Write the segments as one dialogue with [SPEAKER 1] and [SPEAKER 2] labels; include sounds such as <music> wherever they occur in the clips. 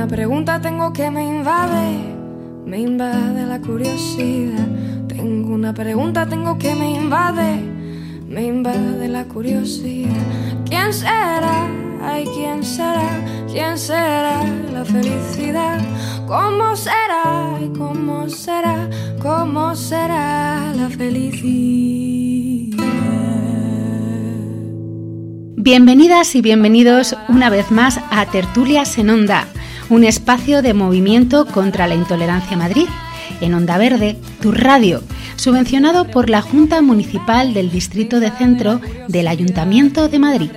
[SPEAKER 1] una pregunta tengo que me invade, me invade la curiosidad. Tengo una pregunta tengo que me invade, me invade la curiosidad. ¿Quién será? Ay, ¿quién será? ¿Quién será la felicidad? ¿Cómo será? ¿Y cómo será? ¿Cómo será la felicidad?
[SPEAKER 2] Bienvenidas y bienvenidos una vez más a Tertulias en Onda, un espacio de movimiento contra la intolerancia Madrid, en Onda Verde, tu radio, subvencionado por la Junta Municipal del Distrito de Centro del Ayuntamiento de Madrid.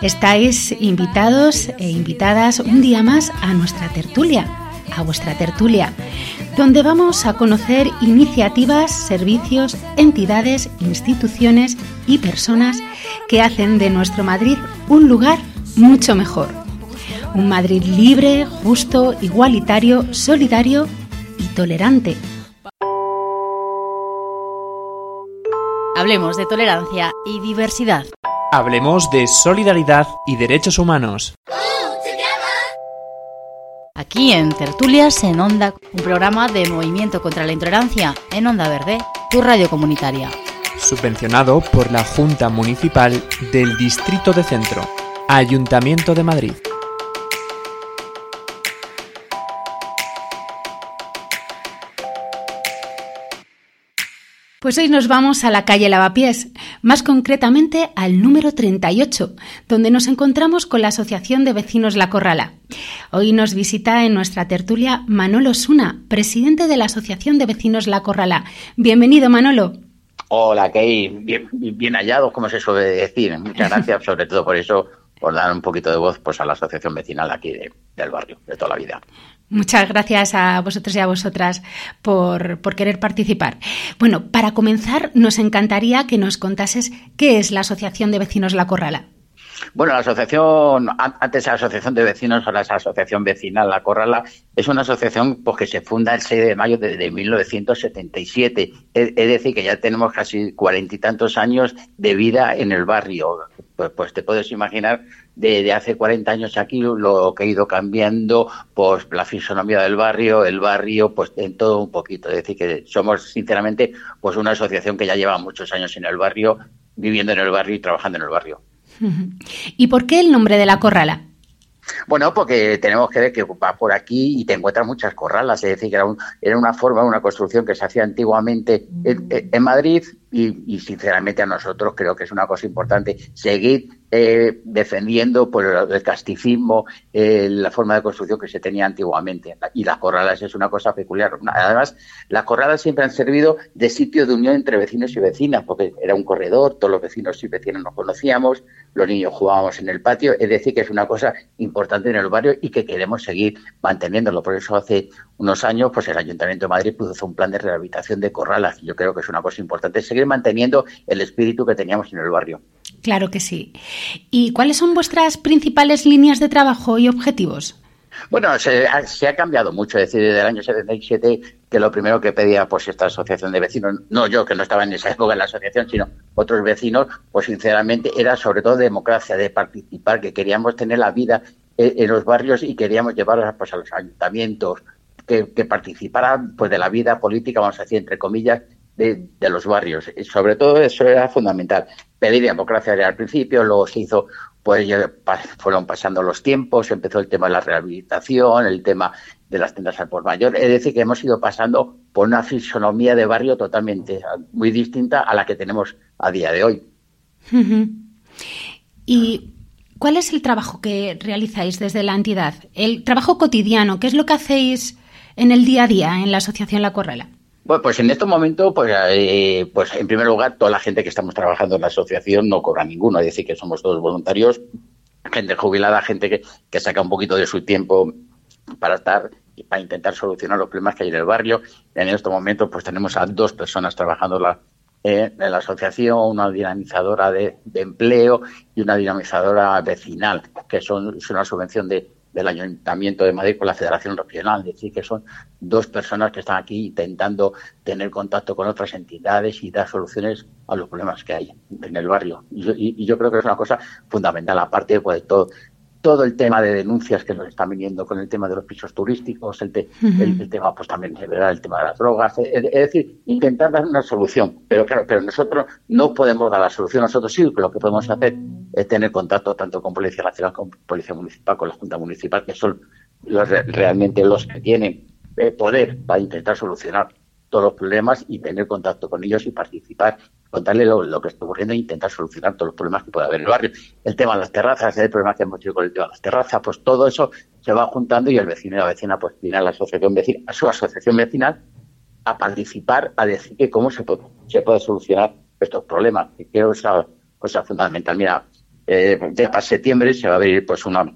[SPEAKER 2] Estáis invitados e invitadas un día más a nuestra tertulia, a vuestra tertulia, donde vamos a conocer iniciativas, servicios, entidades, instituciones y personas que hacen de nuestro Madrid un lugar mucho mejor. Un Madrid libre, justo, igualitario, solidario y tolerante.
[SPEAKER 3] Hablemos de tolerancia y diversidad.
[SPEAKER 4] Hablemos de solidaridad y derechos humanos.
[SPEAKER 3] Aquí en Tertulias en Onda, un programa de movimiento contra la intolerancia en Onda Verde, tu radio comunitaria.
[SPEAKER 4] Subvencionado por la Junta Municipal del Distrito de Centro, Ayuntamiento de Madrid.
[SPEAKER 2] Pues hoy nos vamos a la calle Lavapiés, más concretamente al número 38, donde nos encontramos con la Asociación de Vecinos La Corrala. Hoy nos visita en nuestra tertulia Manolo Suna, presidente de la Asociación de Vecinos La Corrala. Bienvenido, Manolo.
[SPEAKER 5] Hola, Key. Bien, bien hallados, como se suele decir. Muchas gracias, <laughs> sobre todo por eso, por dar un poquito de voz pues, a la asociación vecinal aquí del barrio, de toda la vida.
[SPEAKER 2] Muchas gracias a vosotros y a vosotras por, por, querer participar. Bueno, para comenzar, nos encantaría que nos contases qué es la Asociación de Vecinos La Corrala.
[SPEAKER 5] Bueno, la asociación, antes la Asociación de Vecinos, ahora es la Asociación Vecinal La Corrala, es una asociación pues, que se funda el 6 de mayo de, de 1977. Es, decir, que ya tenemos casi cuarenta y tantos años de vida en el barrio. Pues, pues te puedes imaginar de, de, hace 40 años aquí lo que ha ido cambiando, pues la fisonomía del barrio, el barrio, pues en todo un poquito. Es decir, que somos sinceramente pues una asociación que ya lleva muchos años en el barrio, viviendo en el barrio y trabajando en el barrio.
[SPEAKER 2] ¿Y por qué el nombre de la corrala?
[SPEAKER 5] Bueno, porque tenemos que ver que va por aquí y te encuentras muchas corralas, es decir, que era, un, era una forma, una construcción que se hacía antiguamente en, en Madrid y, y, sinceramente a nosotros creo que es una cosa importante seguir eh, defendiendo pues, el casticismo, eh, la forma de construcción que se tenía antiguamente. Y las corralas es una cosa peculiar. Además, las corralas siempre han servido de sitio de unión entre vecinos y vecinas, porque era un corredor, todos los vecinos y vecinas nos conocíamos, los niños jugábamos en el patio, es decir, que es una cosa importante en el barrio y que queremos seguir manteniéndolo. Por eso hace unos años pues el Ayuntamiento de Madrid puso un plan de rehabilitación de corralas. Yo creo que es una cosa importante, seguir manteniendo el espíritu que teníamos en el barrio.
[SPEAKER 2] Claro que sí. ¿Y cuáles son vuestras principales líneas de trabajo y objetivos?
[SPEAKER 5] Bueno, se ha, se ha, cambiado mucho. Es decir, desde el año 77, que lo primero que pedía pues esta asociación de vecinos, no yo que no estaba en esa <laughs> época en la asociación, sino otros vecinos, pues sinceramente era sobre todo democracia, de participar, que queríamos tener la vida en, los barrios y queríamos llevarlos pues, a los ayuntamientos, que, participaran pues, de la vida política, vamos a decir, entre comillas, de, de, los barrios. Sobre todo eso era fundamental. Pedir democracia al principio, luego se hizo, pues fueron pasando los tiempos, empezó el tema de la rehabilitación, el tema de las tiendas al por mayor. Es decir, que hemos ido pasando por una fisonomía de barrio totalmente muy distinta a la que tenemos a día de hoy.
[SPEAKER 2] ¿Y cuál es el trabajo que realizáis desde la entidad? El trabajo cotidiano, ¿qué es lo que hacéis en el día a día en la Asociación La Corrala?
[SPEAKER 5] Bueno, pues en este momento, pues, eh, pues en primer lugar, toda la gente que estamos trabajando en la asociación no cobra ninguno, es decir, que somos todos voluntarios, gente jubilada, gente que, saca un poquito de su tiempo para estar para intentar solucionar los problemas que hay en el barrio. En este momento, pues tenemos a dos personas trabajando eh, en la asociación, una dinamizadora de, empleo y una dinamizadora vecinal, que son una subvención de del Ayuntamiento de Madrid con la Federación Regional, es decir, que son dos personas que están aquí intentando tener contacto con otras entidades y dar soluciones a los problemas que hay en el barrio. Y yo, y yo creo que es una cosa fundamental, aparte pues, de todo todo el tema de denuncias que nos están viniendo con el tema de los pisos turísticos, el, el, tema pues también el tema de las drogas, es, decir, intentar dar una solución. Pero claro, pero nosotros no podemos dar la solución, nosotros sí lo que podemos hacer es tener contacto tanto con Policía Nacional con Policía Municipal, con la Junta Municipal, que son los, realmente los que tienen eh, poder para intentar solucionar todos los problemas y tener contacto con ellos y participar, contarle lo, que está ocurriendo e intentar solucionar todos los problemas que pueda haber en el barrio. El tema de las terrazas, el problema que hemos tenido con el tema de las terrazas, pues todo eso se va juntando y el vecino y la vecina pues viene a la asociación vecina, a su asociación vecinal a participar, a decir que cómo se puede, solucionar estos problemas. Y creo que es una cosa fundamental. Mira, eh, para septiembre se va a abrir pues una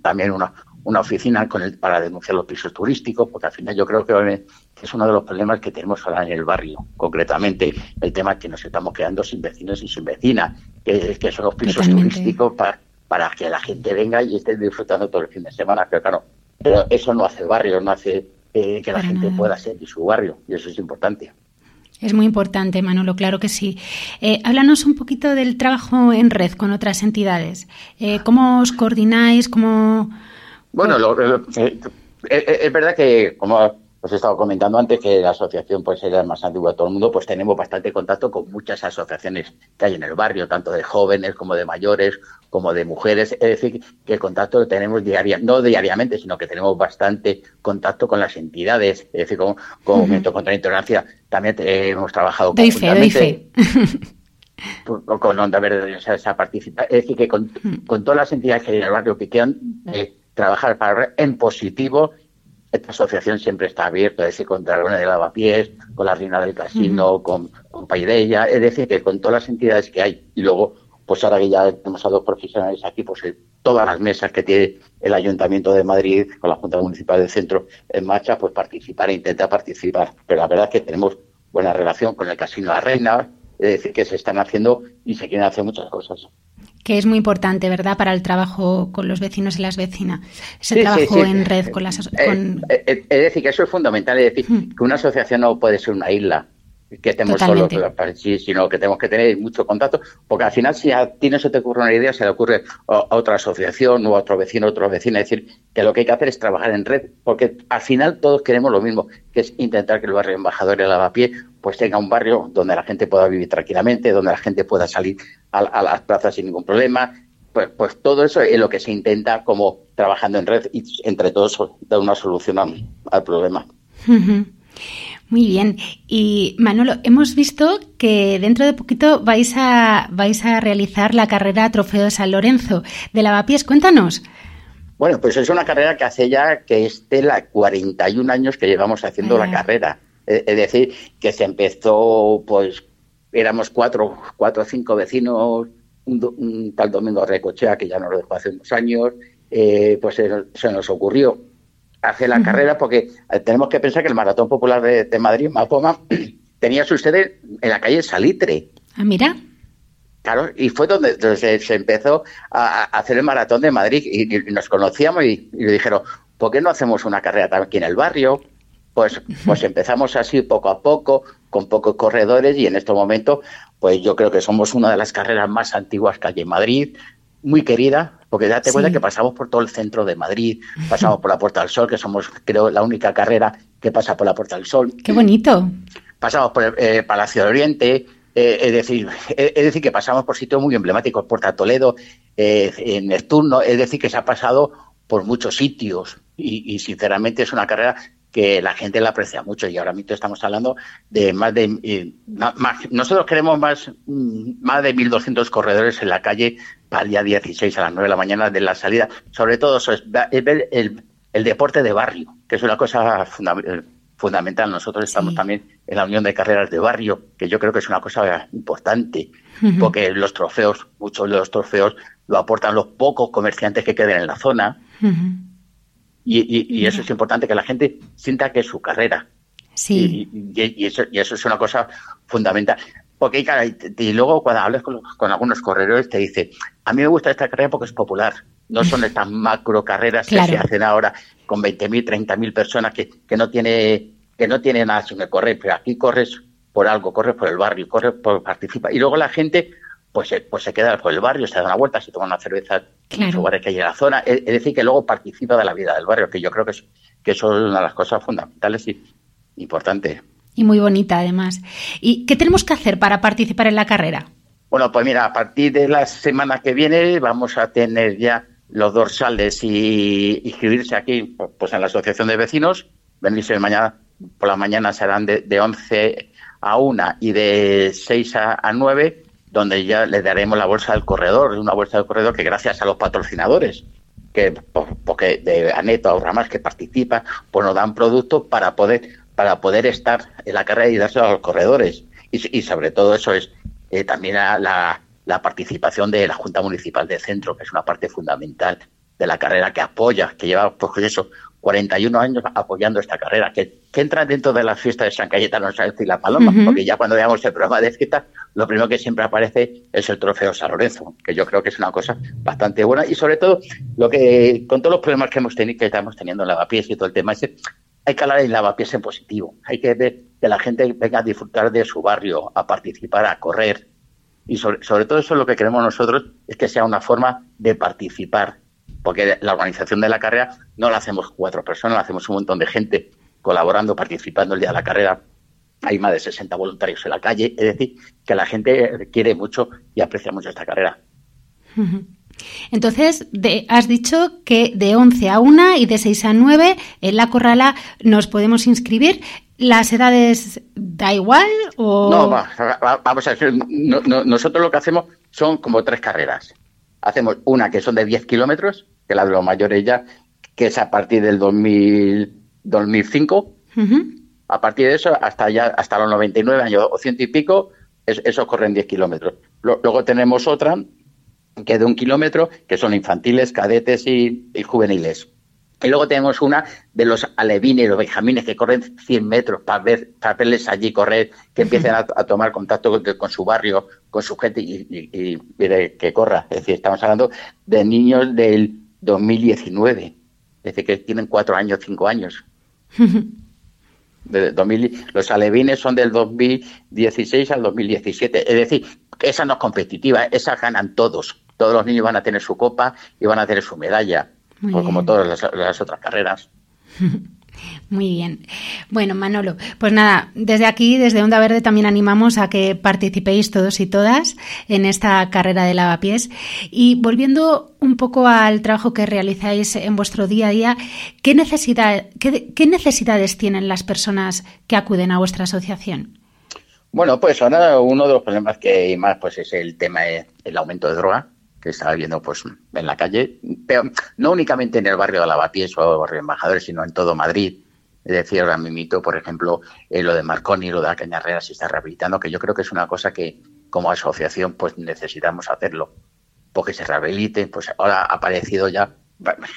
[SPEAKER 5] también una, una oficina con el, para denunciar los pisos turísticos, porque al final yo creo que es uno de los problemas que tenemos ahora en el barrio, concretamente el tema que nos estamos quedando sin vecinos y sin vecinas, que, que son los pisos turísticos para, para que la gente venga y esté disfrutando todo el fin de semana, pero claro, pero eso no hace barrio, no hace eh, que la gente pueda sentir su barrio, y eso es importante.
[SPEAKER 2] Es muy importante, Manolo, claro que sí. Eh, háblanos un poquito del trabajo en red con otras entidades. Eh, ¿Cómo os coordináis? ¿Cómo,
[SPEAKER 5] bueno, lo, eh, eh, es verdad que, como os he estado comentando antes, que la asociación pues es la más antigua de todo el mundo, pues tenemos bastante contacto con muchas asociaciones que hay en el barrio, tanto de jóvenes como de mayores, como de mujeres. Es decir, que el contacto lo tenemos diariamente, no diariamente, sino que tenemos bastante contacto con las entidades. Es decir, con, con contra la Intolerancia también hemos trabajado <laughs>
[SPEAKER 2] con fe,
[SPEAKER 5] con Onda Verde, o sea, participa. Es decir, que con, todas las entidades que hay en el barrio que quedan, eh, trabajar para en positivo. Esta asociación siempre está abierta, es decir, con Dragones de Lavapiés, con la Reina del Casino, con, con Paideia, es decir, que con todas las entidades que hay. Y luego, pues ahora que ya tenemos a dos profesionales aquí, pues eh, todas las mesas que tiene el Ayuntamiento de Madrid con la Junta Municipal del Centro en marcha, pues participar e intentar participar. Pero la verdad es que tenemos buena relación con el Casino de la Reina, es decir, que se están haciendo y se quieren hacer muchas cosas
[SPEAKER 2] que es muy importante, ¿verdad?, para el trabajo con los vecinos y las vecinas. Ese trabajo en red con las...
[SPEAKER 5] Eh, eh, es decir, que eso es fundamental, es decir, mm. que una asociación no puede ser una isla que estemos solos, sí, sino que tenemos que tener mucho contacto, porque al final si a ti no se te ocurre una idea, se le ocurre a, otra asociación o a otro vecino, a otro vecino, es decir, que lo que hay que hacer es trabajar en red, porque al final todos queremos lo mismo, que es intentar que el barrio Embajador y Lavapié pues tenga un barrio donde la gente pueda vivir tranquilamente, donde la gente pueda salir a, las plazas sin ningún problema, pues, pues, todo eso es lo que se intenta como trabajando en red y entre todos dar una solución al, problema.
[SPEAKER 2] Muy bien. Y Manolo, hemos visto que dentro de poquito vais a, vais a realizar la carrera Trofeo de San Lorenzo de Lavapiés. Cuéntanos.
[SPEAKER 5] Bueno, pues es una carrera que hace ya que esté la 41 años que llevamos haciendo la carrera. Es decir, que se empezó, pues éramos cuatro, cuatro o cinco vecinos, un, tal Domingo Recochea, que ya nos lo dejó hace unos años, eh, pues se, nos ocurrió hacer la carrera porque eh, tenemos que pensar que el Maratón Popular de, Madrid, Mapoma, <clears throat> tenía su sede en la calle Salitre.
[SPEAKER 2] Ah, mira.
[SPEAKER 5] Claro, y fue donde, se, empezó a, hacer el Maratón de Madrid y, nos conocíamos y, y, le dijeron, ¿por qué no hacemos una carrera aquí en el barrio? Pues, pues empezamos así poco a poco, con pocos corredores y en este momento, pues yo creo que somos una de las carreras más antiguas que hay en Madrid, muy querida, porque date cuenta que pasamos por todo el centro de Madrid, pasamos por la Puerta del Sol, que somos, creo, la única carrera que pasa por la Puerta del Sol.
[SPEAKER 2] ¡Qué bonito!
[SPEAKER 5] Pasamos por el eh, Palacio de Oriente, eh, es, decir, <laughs> es decir, que pasamos por sitios muy emblemáticos, Puerta Toledo, eh, en Neptuno, es decir, que se ha pasado por muchos sitios y, y, sinceramente es una carrera que la gente la aprecia mucho y ahora mismo estamos hablando de más de nosotros queremos más mm, más de 1200 corredores en la calle para el día 16 a las 9 de la mañana de la salida. Sobre todo eso es, ver el, deporte de barrio que es una cosa fundamental. Nosotros estamos también en la unión de carreras de barrio que yo creo que es una cosa importante porque los trofeos muchos de los trofeos lo aportan los pocos comerciantes que queden en la zona y, eso es importante, que la gente sienta que es su carrera.
[SPEAKER 2] Sí.
[SPEAKER 5] Y, eso, es una cosa fundamental. Porque, y, luego cuando hablas con, algunos corredores te dice, a mí me gusta esta carrera porque es popular. No son <laughs> estas macro carreras que se hacen ahora con 20.000, 30.000 personas que, que, no tiene, que no tiene nada sin correr, pero aquí corres por algo, corres por el barrio, corres por participar. Y luego la gente pues, pues se queda por el barrio, se da una vuelta, se toma una cerveza en los lugares que hay en la zona. Es, decir, que luego participa de la vida del barrio, que yo creo que, es, que eso es una de las cosas fundamentales y importantes.
[SPEAKER 2] Y muy bonita, además. ¿Y qué tenemos que hacer para participar en la carrera?
[SPEAKER 5] Bueno, pues mira, a partir de la semana que viene vamos a tener ya los dorsales y inscribirse aquí pues en la asociación de vecinos. Venirse mañana por la mañana serán de, de 11 a 1 y de 6 a, a 9 donde ya le daremos la bolsa del corredor, una bolsa del corredor que gracias a los patrocinadores, que porque de Aneto Ahorra Más que participa, pues nos dan productos para poder para poder estar en la carrera y dárselo a los corredores. Y, sobre todo eso es eh, también la, la, participación de la Junta Municipal de Centro, que es una parte fundamental de la carrera que apoya, que lleva, pues eso, 41 años apoyando esta carrera, que, que entra dentro de la fiesta de San Cayetano Sáenz y la Paloma, porque ya cuando veamos el programa de fiesta, lo primero que siempre aparece es el trofeo San Lorenzo, que yo creo que es una cosa bastante buena y sobre todo lo que con todos los problemas que hemos tenido, que estamos teniendo en lavapiés y todo el tema ese, hay que hablar en lavapiés en positivo, hay que ver que la gente venga a disfrutar de su barrio, a participar, a correr, y sobre, sobre todo eso lo que queremos nosotros es que sea una forma de participar porque la organización de la carrera no la hacemos cuatro personas, la hacemos un montón de gente colaborando, participando el día de la carrera. Hay más de 60 voluntarios en la calle, es decir, que la gente quiere mucho y aprecia mucho esta carrera.
[SPEAKER 2] Entonces, has dicho que de 11 a 1 y de 6 a 9 en la corrala nos podemos inscribir. ¿Las edades da igual? O...
[SPEAKER 5] No, vamos a decir, nosotros lo que hacemos son como tres carreras. Hacemos una que son de 10 kilómetros, que la de los mayores ya, que es a partir del 2000, 2005. A partir de eso, hasta ya hasta los 99 años o ciento y pico, eso corren 10 kilómetros. Luego tenemos otra, que es de un kilómetro, que son infantiles, cadetes y, juveniles. Y luego tenemos una de los alevines y los benjamines que corren 100 metros para ver, para verles allí correr, que empiecen a, tomar contacto con, su barrio, con su gente y, y, que corra. Es decir, estamos hablando de niños del 2019. Es decir, que tienen cuatro años, cinco años. <laughs> De 2000, los alevines son del 2016 al 2017. Es decir, esa no es competitiva, esa ganan todos. Todos los niños van a tener su copa y van a tener su medalla, pues como todas las otras carreras. <laughs>
[SPEAKER 2] Muy bien. Bueno, Manolo, pues nada, desde aquí, desde Onda Verde, también animamos a que participéis todos y todas en esta carrera de lavapiés. Y volviendo un poco al trabajo que realizáis en vuestro día a día, ¿qué, necesidad, qué, necesidades tienen las personas que acuden a vuestra asociación?
[SPEAKER 5] Bueno, pues ahora uno de los problemas que hay más pues es el tema del aumento de droga estaba viendo pues en la calle, pero no únicamente en el barrio de Lavapiés o el barrio de Embajadores, sino en todo Madrid. Es decir, ahora mismo, por ejemplo, eh, lo de Marconi, lo de la Cañarrera se está rehabilitando, que yo creo que es una cosa que como asociación pues necesitamos hacerlo, porque se rehabilite. Pues ahora ha aparecido ya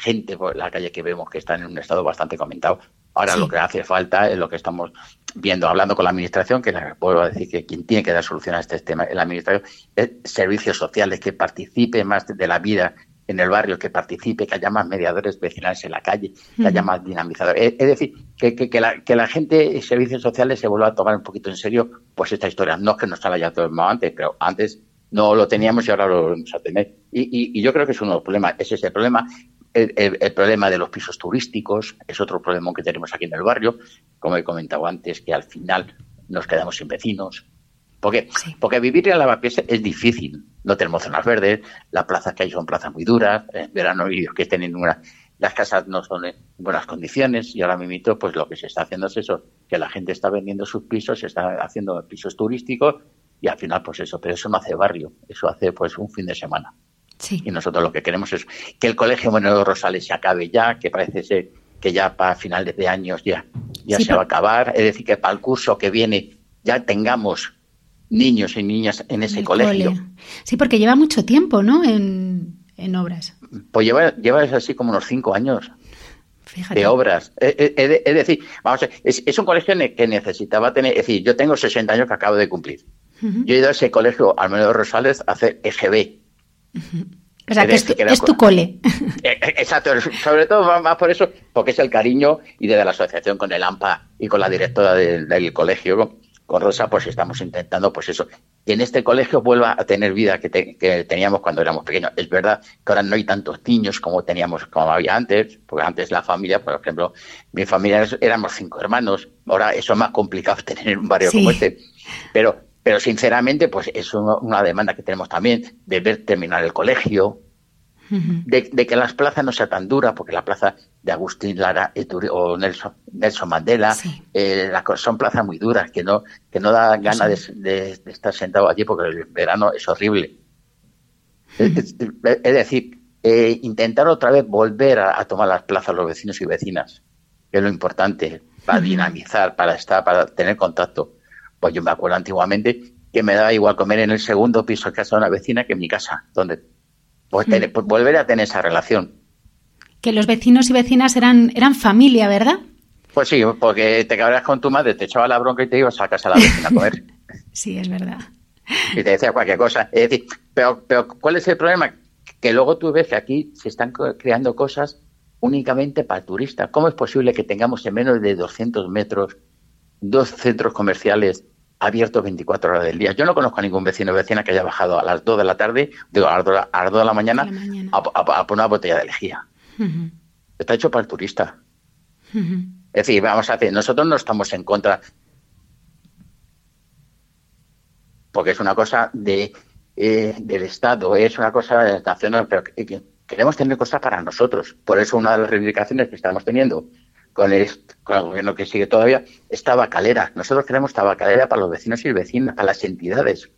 [SPEAKER 5] gente por la calle que vemos que está en un estado bastante comentado. Ahora lo que hace falta es lo que estamos viendo, hablando con la administración, que vuelvo a decir que quien tiene que dar solución a este tema es la administración, es servicios sociales, que participe más de la vida en el barrio, que participe, que haya más mediadores vecinales en la calle, que haya más dinamizadores. Es, decir, que, que, la, que la gente y servicios sociales se vuelva a tomar un poquito en serio pues esta historia. No es que no estaba ya todo antes, pero antes no lo teníamos y ahora lo vamos a tener. Y, y, yo creo que es uno de los problemas. Ese es el problema. El, problema de los pisos turísticos es otro problema que tenemos aquí en el barrio, como he comentado antes, que al final nos quedamos sin vecinos. Porque, porque vivir en Lavapiés es difícil. No tenemos zonas verdes, las plazas que hay son plazas muy duras, en verano y que estén en una, las casas no son en buenas condiciones y ahora mismo pues lo que se está haciendo es eso, que la gente está vendiendo sus pisos, se está haciendo pisos turísticos y al final pues eso, pero eso no hace barrio, eso hace pues un fin de semana. Y nosotros lo que queremos es que el Colegio Monero Rosales se acabe ya, que parece ser que ya para finales de años ya, ya se va a acabar. Es decir, que para el curso que viene ya tengamos niños y niñas en ese colegio.
[SPEAKER 2] Sí, porque lleva mucho tiempo, ¿no? En, obras.
[SPEAKER 5] Pues lleva, lleva así como unos cinco años. de obras. Eh, eh, es, decir, vamos es, un colegio que necesitaba tener, es decir, yo tengo 60 años que acabo de cumplir. Yo he ido a ese colegio, al menos Rosales, a hacer EGB,
[SPEAKER 2] o sea, que es tu, cole. <laughs>
[SPEAKER 5] Eh, eh, exacto, sobre todo más por eso, porque es el cariño y desde la asociación con el AMPA y con la directora del, colegio, con Rosa pues estamos intentando pues eso, que en este colegio vuelva a tener vida que, teníamos cuando éramos pequeños. Es verdad que ahora no hay tantos niños como teníamos, como había antes, porque antes la familia, por ejemplo, mi familia éramos cinco hermanos, ahora eso es más complicado <laughs> tener un barrio como este, pero, pero sinceramente pues es una demanda que tenemos también de ver terminar el colegio, de, que las plazas no sean tan duras, porque la plaza de Agustín Lara o Nelson, Nelson Mandela eh, son plazas muy duras que no que no dan ganas de, estar sentado allí porque el verano es horrible. es, decir, eh, intentar otra vez volver a, tomar las plazas los vecinos y vecinas, que es lo importante, para dinamizar, para estar, para tener contacto. Pues yo me acuerdo antiguamente que me daba igual comer en el segundo piso de casa de una vecina que en mi casa, donde pues, hmm. pues, volver a tener esa relación.
[SPEAKER 2] Que los vecinos y vecinas eran, eran familia, ¿verdad?
[SPEAKER 5] Pues sí, porque te cabreas con tu madre, te echaba la bronca y te ibas a casa a la vecina a comer. <laughs>
[SPEAKER 2] sí, es verdad.
[SPEAKER 5] Y te decía cualquier cosa. Es decir, pero, pero ¿cuál es el problema? Que luego tú ves que aquí se están creando cosas únicamente para turistas. ¿Cómo es posible que tengamos en menos de 200 metros dos centros comerciales abierto 24 horas del día. Yo no conozco a ningún vecino o vecina que haya bajado a las 2 de la tarde, digo, a las 2, de la mañana, A, poner una botella de lejía. Está hecho para el turista. Es decir, vamos a decir, nosotros no estamos en contra, porque es una cosa de eh, del Estado, es una cosa nacional, pero queremos tener cosas para nosotros. Por eso una de las reivindicaciones que estamos teniendo con el, gobierno que sigue todavía, es tabacalera. Nosotros queremos tabacalera para los vecinos y vecinas, para las entidades.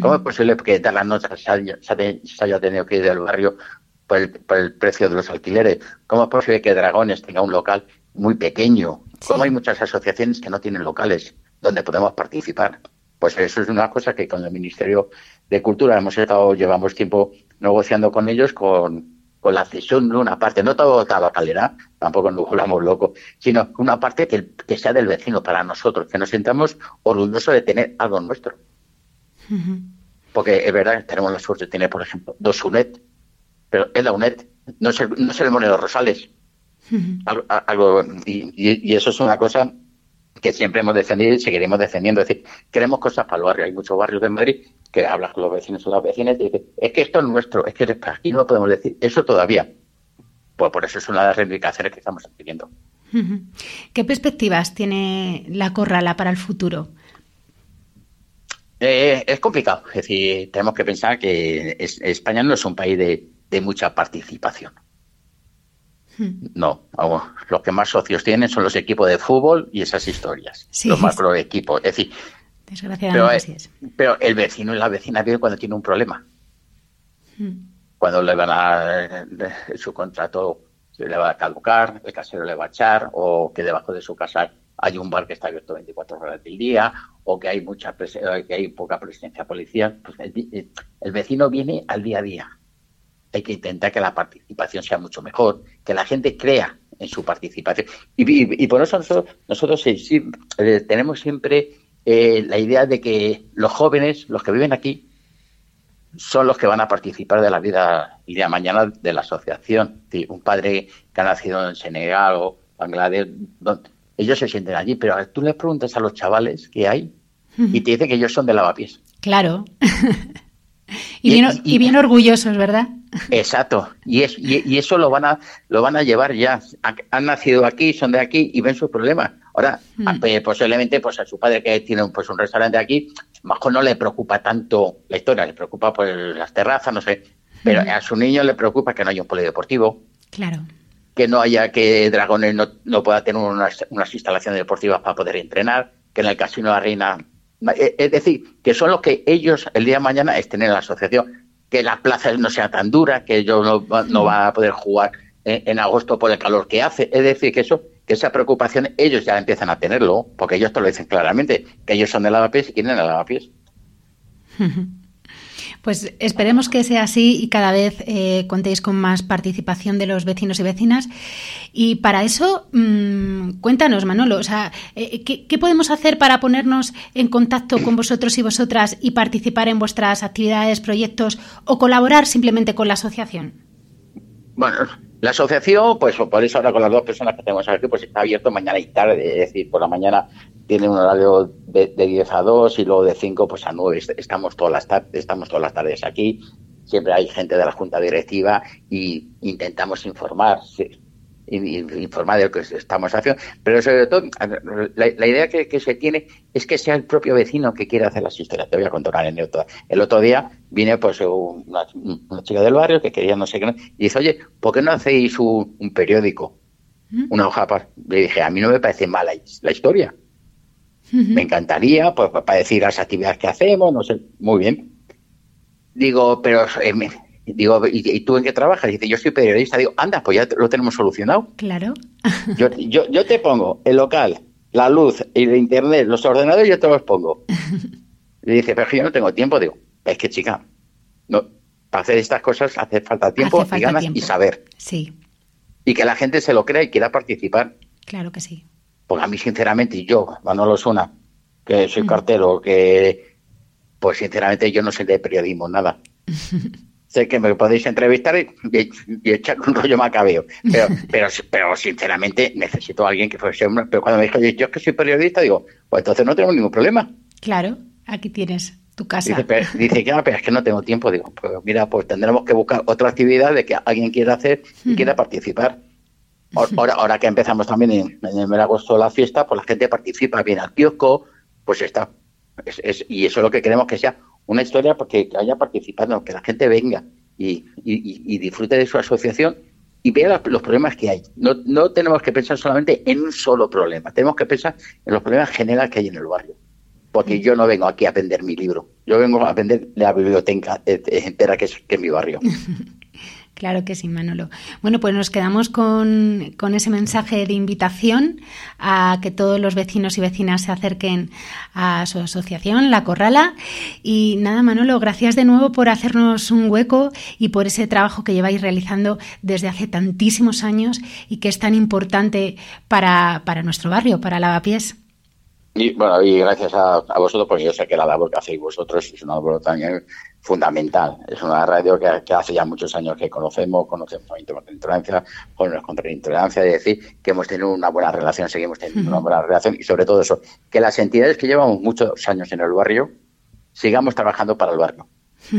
[SPEAKER 5] ¿Cómo es posible que las notas se haya, tenido que ir del barrio por el, precio de los alquileres? ¿Cómo es posible que Dragones tenga un local muy pequeño? ¿Cómo hay muchas asociaciones que no tienen locales donde podemos participar? Pues eso es una cosa que con el Ministerio de Cultura hemos estado, llevamos tiempo negociando con ellos con, con la cesión de una parte, no todo tabacalera, tampoco nos volvamos locos, sino una parte que, que, sea del vecino para nosotros, que nos sintamos orgullosos de tener algo nuestro. Porque es verdad que tenemos la suerte de tener, por ejemplo, dos UNED, pero es la UNED, no es el, no es el Monero Rosales. algo, y, eso es una cosa que siempre hemos defendido y seguiremos defendiendo. Es decir, queremos cosas para el barrio. Hay muchos barrios de Madrid que hablas con los vecinos o las vecinas y dicen, es que esto es nuestro, es que aquí no podemos decir eso todavía. Pues por eso es una de las reivindicaciones que estamos adquiriendo. <laughs>
[SPEAKER 2] ¿Qué perspectivas tiene la Corrala para el futuro?
[SPEAKER 5] Eh, es complicado. Es decir, tenemos que pensar que España no es un país de, mucha participación. No, los que más socios tienen son los equipos de fútbol y esas historias, los macro equipos. Es decir,
[SPEAKER 2] Desgraciadamente
[SPEAKER 5] pero, Pero el vecino y la vecina vive cuando tiene un problema. Hmm. Cuando le van a su contrato se le va a caducar, el casero le va a echar, o que debajo de su casa hay un bar que está abierto 24 horas del día, o que hay mucha que hay poca presencia policial. Pues el, vecino viene al día a día. Hay que intentar que la participación sea mucho mejor, que la gente crea en su participación. Y, por eso nosotros, nosotros sí, eh, tenemos siempre eh, la idea de que los jóvenes, los que viven aquí, son los que van a participar de la vida día de mañana de la asociación. un padre que ha nacido en Senegal o Bangladesh, ellos se sienten allí, pero tú les preguntas a los chavales que hay y te dicen que ellos son de lavapiés.
[SPEAKER 2] Claro. <laughs> y, bien, y, bien, orgullosos, ¿verdad?
[SPEAKER 5] Exacto. Y, es, y, eso lo van a lo van a llevar ya. Han nacido aquí, son de aquí y ven sus problemas. Ahora, hmm. pues, posiblemente pues a su padre que tiene pues, un restaurante aquí, mejor no le preocupa tanto la historia, le preocupa pues las terrazas, no sé. Pero hmm. a su niño le preocupa que no haya un polideportivo.
[SPEAKER 2] Claro.
[SPEAKER 5] Que no haya que Dragones no, pueda tener unas, instalaciones deportivas para poder entrenar, que en el Casino de la Reina. Eh, es decir, que son los que ellos el día de mañana estén en la asociación. Que la plaza no sea tan dura, que ellos no, no hmm. van a poder jugar en agosto por el calor que hace. Es decir, que eso que esa preocupación ellos ya empiezan a tenerlo, porque ellos te lo dicen claramente, que ellos son de lavapiés y quieren el lavapiés. <laughs>
[SPEAKER 2] Pues esperemos que sea así y cada vez eh, contéis con más participación de los vecinos y vecinas. Y para eso, mm, cuéntanos, Manolo, o sea, eh, ¿qué, podemos hacer para ponernos en contacto con vosotros y vosotras y participar en vuestras actividades, proyectos o colaborar simplemente con la asociación?
[SPEAKER 5] Bueno, La asociación, pues por eso ahora con las dos personas que tenemos aquí, pues está abierto mañana y tarde, es decir, por la mañana tiene un horario de, de 10 a 2 y luego de 5 pues a 9. Estamos todas las tardes, estamos todas las tardes aquí. Siempre hay gente de la junta directiva y intentamos informar informar de lo que estamos haciendo, pero sobre todo la, idea que, se tiene es que sea el propio vecino que quiera hacer las historias. Te voy a contar una anécdota. El otro día vine pues una, chica del barrio que quería no sé qué y dice, oye, ¿por qué no hacéis un, periódico? ¿Mm? Una hoja para... Le dije, a mí no me parece mala la historia. Me encantaría, pues, para decir las actividades que hacemos, no sé, muy bien. Digo, pero eh, Digo, ¿y, tú en qué trabajas? dice, yo soy periodista. Digo, anda, pues ya lo tenemos solucionado.
[SPEAKER 2] Claro.
[SPEAKER 5] yo, yo, yo te pongo el local, la luz, el internet, los ordenadores, yo te los pongo. <laughs> y dice, pero yo no tengo tiempo. Digo, es que chica, no, para hacer estas cosas hace falta tiempo y ganas y saber.
[SPEAKER 2] Sí.
[SPEAKER 5] Y que la gente se lo crea y quiera participar.
[SPEAKER 2] Claro que sí.
[SPEAKER 5] Porque a mí, sinceramente, yo, Manolo Suna, que soy cartero, que, pues sinceramente yo no sé de periodismo nada. <laughs> sé que me podéis entrevistar y, echar un rollo macabeo. Pero, <laughs> pero, pero sinceramente necesito a alguien que fuese Pero cuando me dijo, yo es que soy periodista, digo, pues entonces no tengo ningún problema.
[SPEAKER 2] Claro, aquí tienes tu casa.
[SPEAKER 5] Dice, pero, dice que pero es que no tengo tiempo. Digo, pues mira, pues tendremos que buscar otra actividad de que alguien quiera hacer y quiera participar. Ahora, ahora que empezamos también en, en el mes de agosto la fiesta, pues la gente participa, viene al kiosco, pues está. Es, y eso es lo que queremos que sea una historia porque haya participado, que la gente venga y, disfrute de su asociación y vea los problemas que hay. No, no tenemos que pensar solamente en un solo problema, tenemos que pensar en los problemas generales que hay en el barrio. Porque yo no vengo aquí a vender mi libro, yo vengo a vender la biblioteca eh, entera que es, que es mi barrio. <laughs>
[SPEAKER 2] Claro que sí, Manolo. Bueno, pues nos quedamos con, ese mensaje de invitación a que todos los vecinos y vecinas se acerquen a su asociación, La Corrala. Y nada, Manolo, gracias de nuevo por hacernos un hueco y por ese trabajo que lleváis realizando desde hace tantísimos años y que es tan importante para, para nuestro barrio, para Lavapiés.
[SPEAKER 5] Y bueno, y gracias a, vosotros, porque yo sé que la labor que hacéis vosotros es una labor también fundamental. Es una radio que, hace ya muchos años que conocemos, conocemos la intolerancia, jóvenes contra la intolerancia, es decir, que hemos tenido una buena relación, seguimos teniendo una buena relación y sobre todo eso, que las entidades que llevamos muchos años en el barrio sigamos trabajando para el barrio.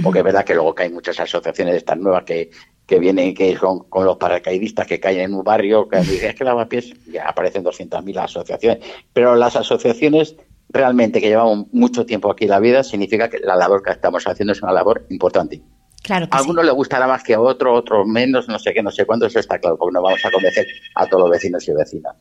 [SPEAKER 5] Porque es verdad que luego que hay muchas asociaciones estas nuevas que, que vienen que son con los paracaidistas que caen en un barrio, que es que lavapiés, ya aparecen 200.000 asociaciones. Pero las asociaciones realmente que llevamos mucho tiempo aquí en la vida, significa que la labor que estamos haciendo es una labor importante.
[SPEAKER 2] Claro
[SPEAKER 5] a algunos le gustará más que a otro, otros menos, no sé qué, no sé cuándo, eso está claro, porque no vamos a convencer a todos los vecinos y vecinas.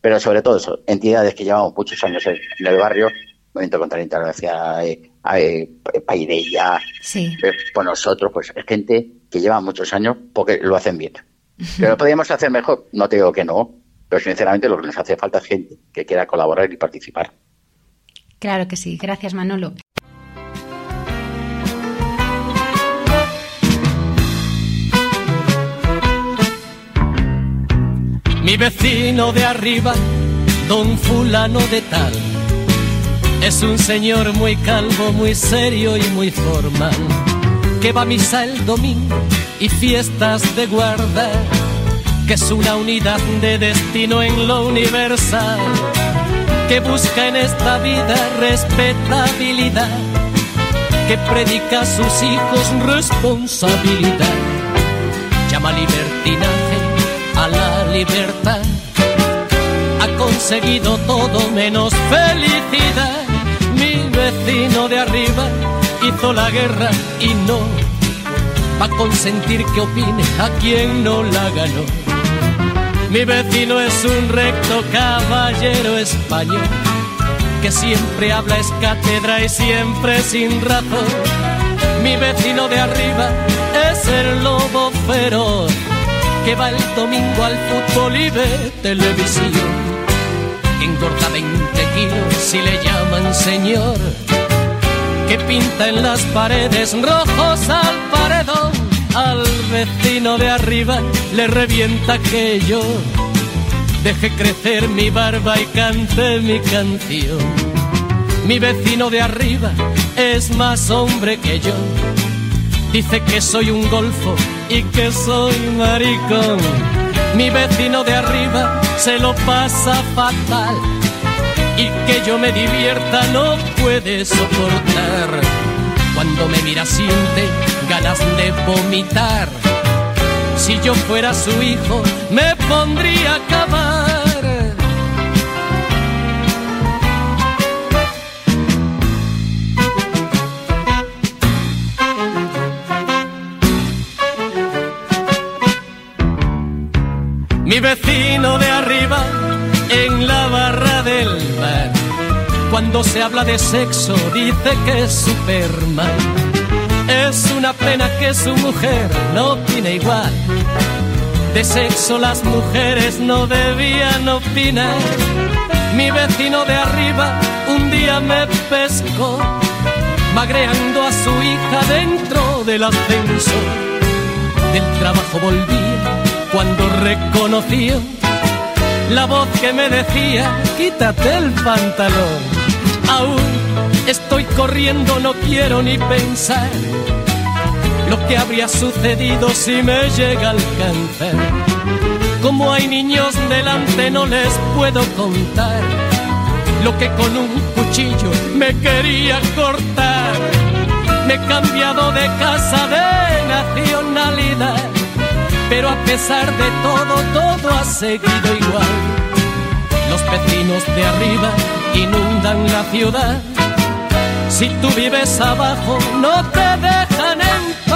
[SPEAKER 5] Pero sobre todo eso, entidades que llevamos muchos años en, el barrio, Movimiento contra la Intolerancia, eh, eh, Paideya,
[SPEAKER 2] sí.
[SPEAKER 5] eh, pues nosotros, pues es gente que lleva muchos años porque lo hacen bien. ¿Pero lo podríamos hacer mejor? No te digo que no, pero sinceramente lo que nos hace falta es gente que quiera colaborar y participar.
[SPEAKER 2] Claro que sí. Gracias, Manolo.
[SPEAKER 6] Mi vecino de arriba, don fulano de tal, es un señor muy calvo, muy serio y muy formal, que va a misa el domingo y fiestas de guarda, que es una unidad de destino en lo universal que busca en esta vida respetabilidad, que predica a sus hijos responsabilidad, llama libertinaje a la libertad, ha conseguido todo menos felicidad. Mi vecino de arriba hizo la guerra y no va a consentir que opine a quien no la ganó mi vecino es un recto caballero español que siempre habla es cátedra y siempre sin razón. Mi vecino de arriba es el lobo feroz que va el domingo al fútbol y ve televisión. Engorda 20 kilos y le llaman señor. Que pinta en las paredes rojos al paredón al vecino de arriba le revienta que yo deje crecer mi barba y cante mi canción. Mi vecino de arriba es más hombre que yo. Dice que soy un golfo y que soy maricón. Mi vecino de arriba se lo pasa fatal y que yo me divierta no puede soportar. Cuando me mira siente ganas de vomitar. Si yo fuera su hijo me pondría a acabar. Mi vecino de arriba en la barra del bar. Cuando se habla de sexo dice que es Superman. Es una pena que su mujer no tiene igual. De sexo las mujeres no debían opinar. Mi vecino de arriba un día me pescó, magreando a su hija dentro del ascensor. Del trabajo volvía cuando reconoció la voz que me decía, quítate el pantalón. Aún estoy corriendo, no quiero ni pensar lo que habría sucedido si me llega al cáncer. Como hay niños delante no les puedo contar lo que con un cuchillo me quería cortar. Me he cambiado de casa de nacionalidad pero a pesar de todo, todo ha seguido igual. Los vecinos de arriba inundan la ciudad. Si tú vives abajo, no te dejan en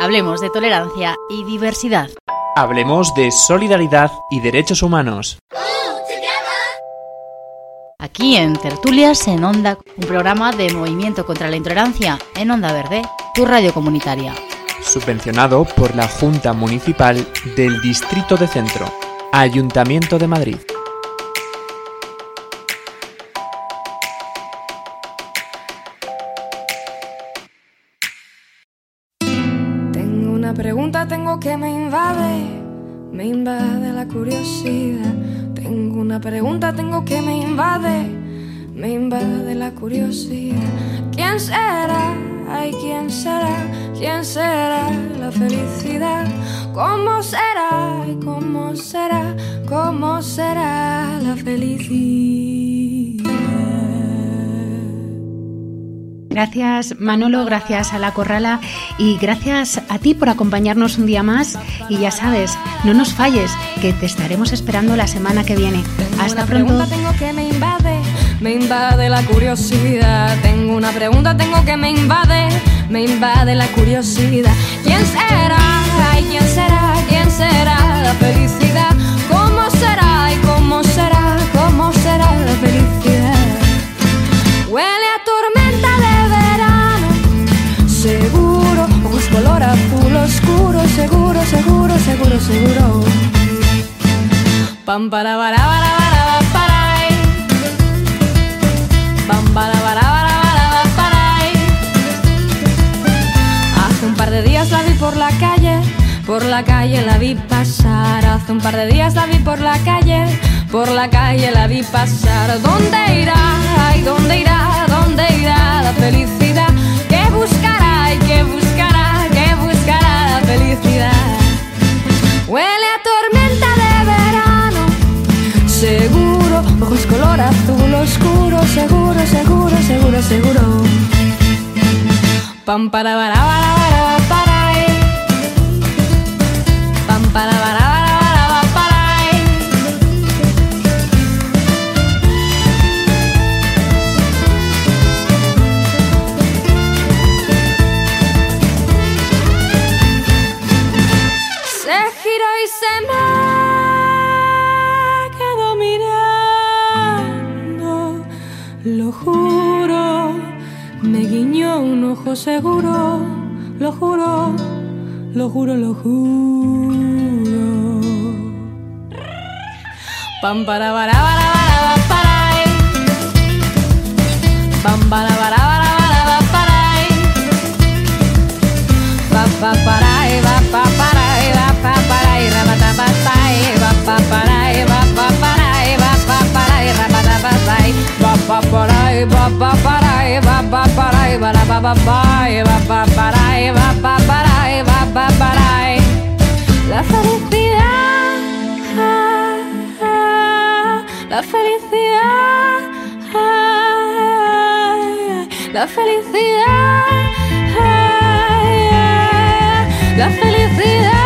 [SPEAKER 3] Hablemos de tolerancia y diversidad.
[SPEAKER 4] Hablemos de solidaridad y derechos humanos.
[SPEAKER 3] Aquí en Tertulias en Onda, un programa de movimiento contra la intolerancia en Onda Verde, tu radio comunitaria.
[SPEAKER 4] Subvencionado por la Junta Municipal del Distrito de Centro, Ayuntamiento de Madrid.
[SPEAKER 1] Tengo que me invade, me invade la curiosidad. ¿Quién será? Ay, ¿quién será? ¿Quién será la felicidad? ¿Cómo será? ¿Cómo será? ¿Cómo será la felicidad?
[SPEAKER 2] Gracias Manolo, gracias a la Corrala y gracias a ti por acompañarnos un día más. Y ya sabes, no nos falles, que te estaremos esperando la semana que viene. Hasta pronto.
[SPEAKER 1] Pregunta tengo que me invade, me invade la curiosidad. Tengo una pregunta, tengo que me invade, me invade la curiosidad. ¿Quién será? Ay, ¿quién será? ¿Quién será la felicidad? ¿Cómo será? ¿Y cómo será? ¿Cómo será seguro, seguro, seguro, seguro. Pam para para para para para Pam para para para para para Hace un par de días la vi por la calle, por la calle la vi pasar. Hace un par de días la vi por la calle, por la calle la vi pasar. ¿Dónde irá? Ay, ¿dónde irá? ¿Dónde irá la felicidad? ¿Qué buscará? buscará, que buscará felicidad. Huele a tormenta de verano, seguro, ojos color azul oscuro, seguro, seguro, seguro, seguro. Pam para para para para seguro, lo juro, lo juro, lo juro. Pam para para para para para Pam para para para para para Pa pa para va pa para va pa para va pa para va pa va pa para va pa para va pa para va pa para va pa ba ba ba ba ba ba ba ba ba ba ba ba ba ba ba ba la felicidad, ah, ah, la felicidad, ah, la felicidad. La felicidad.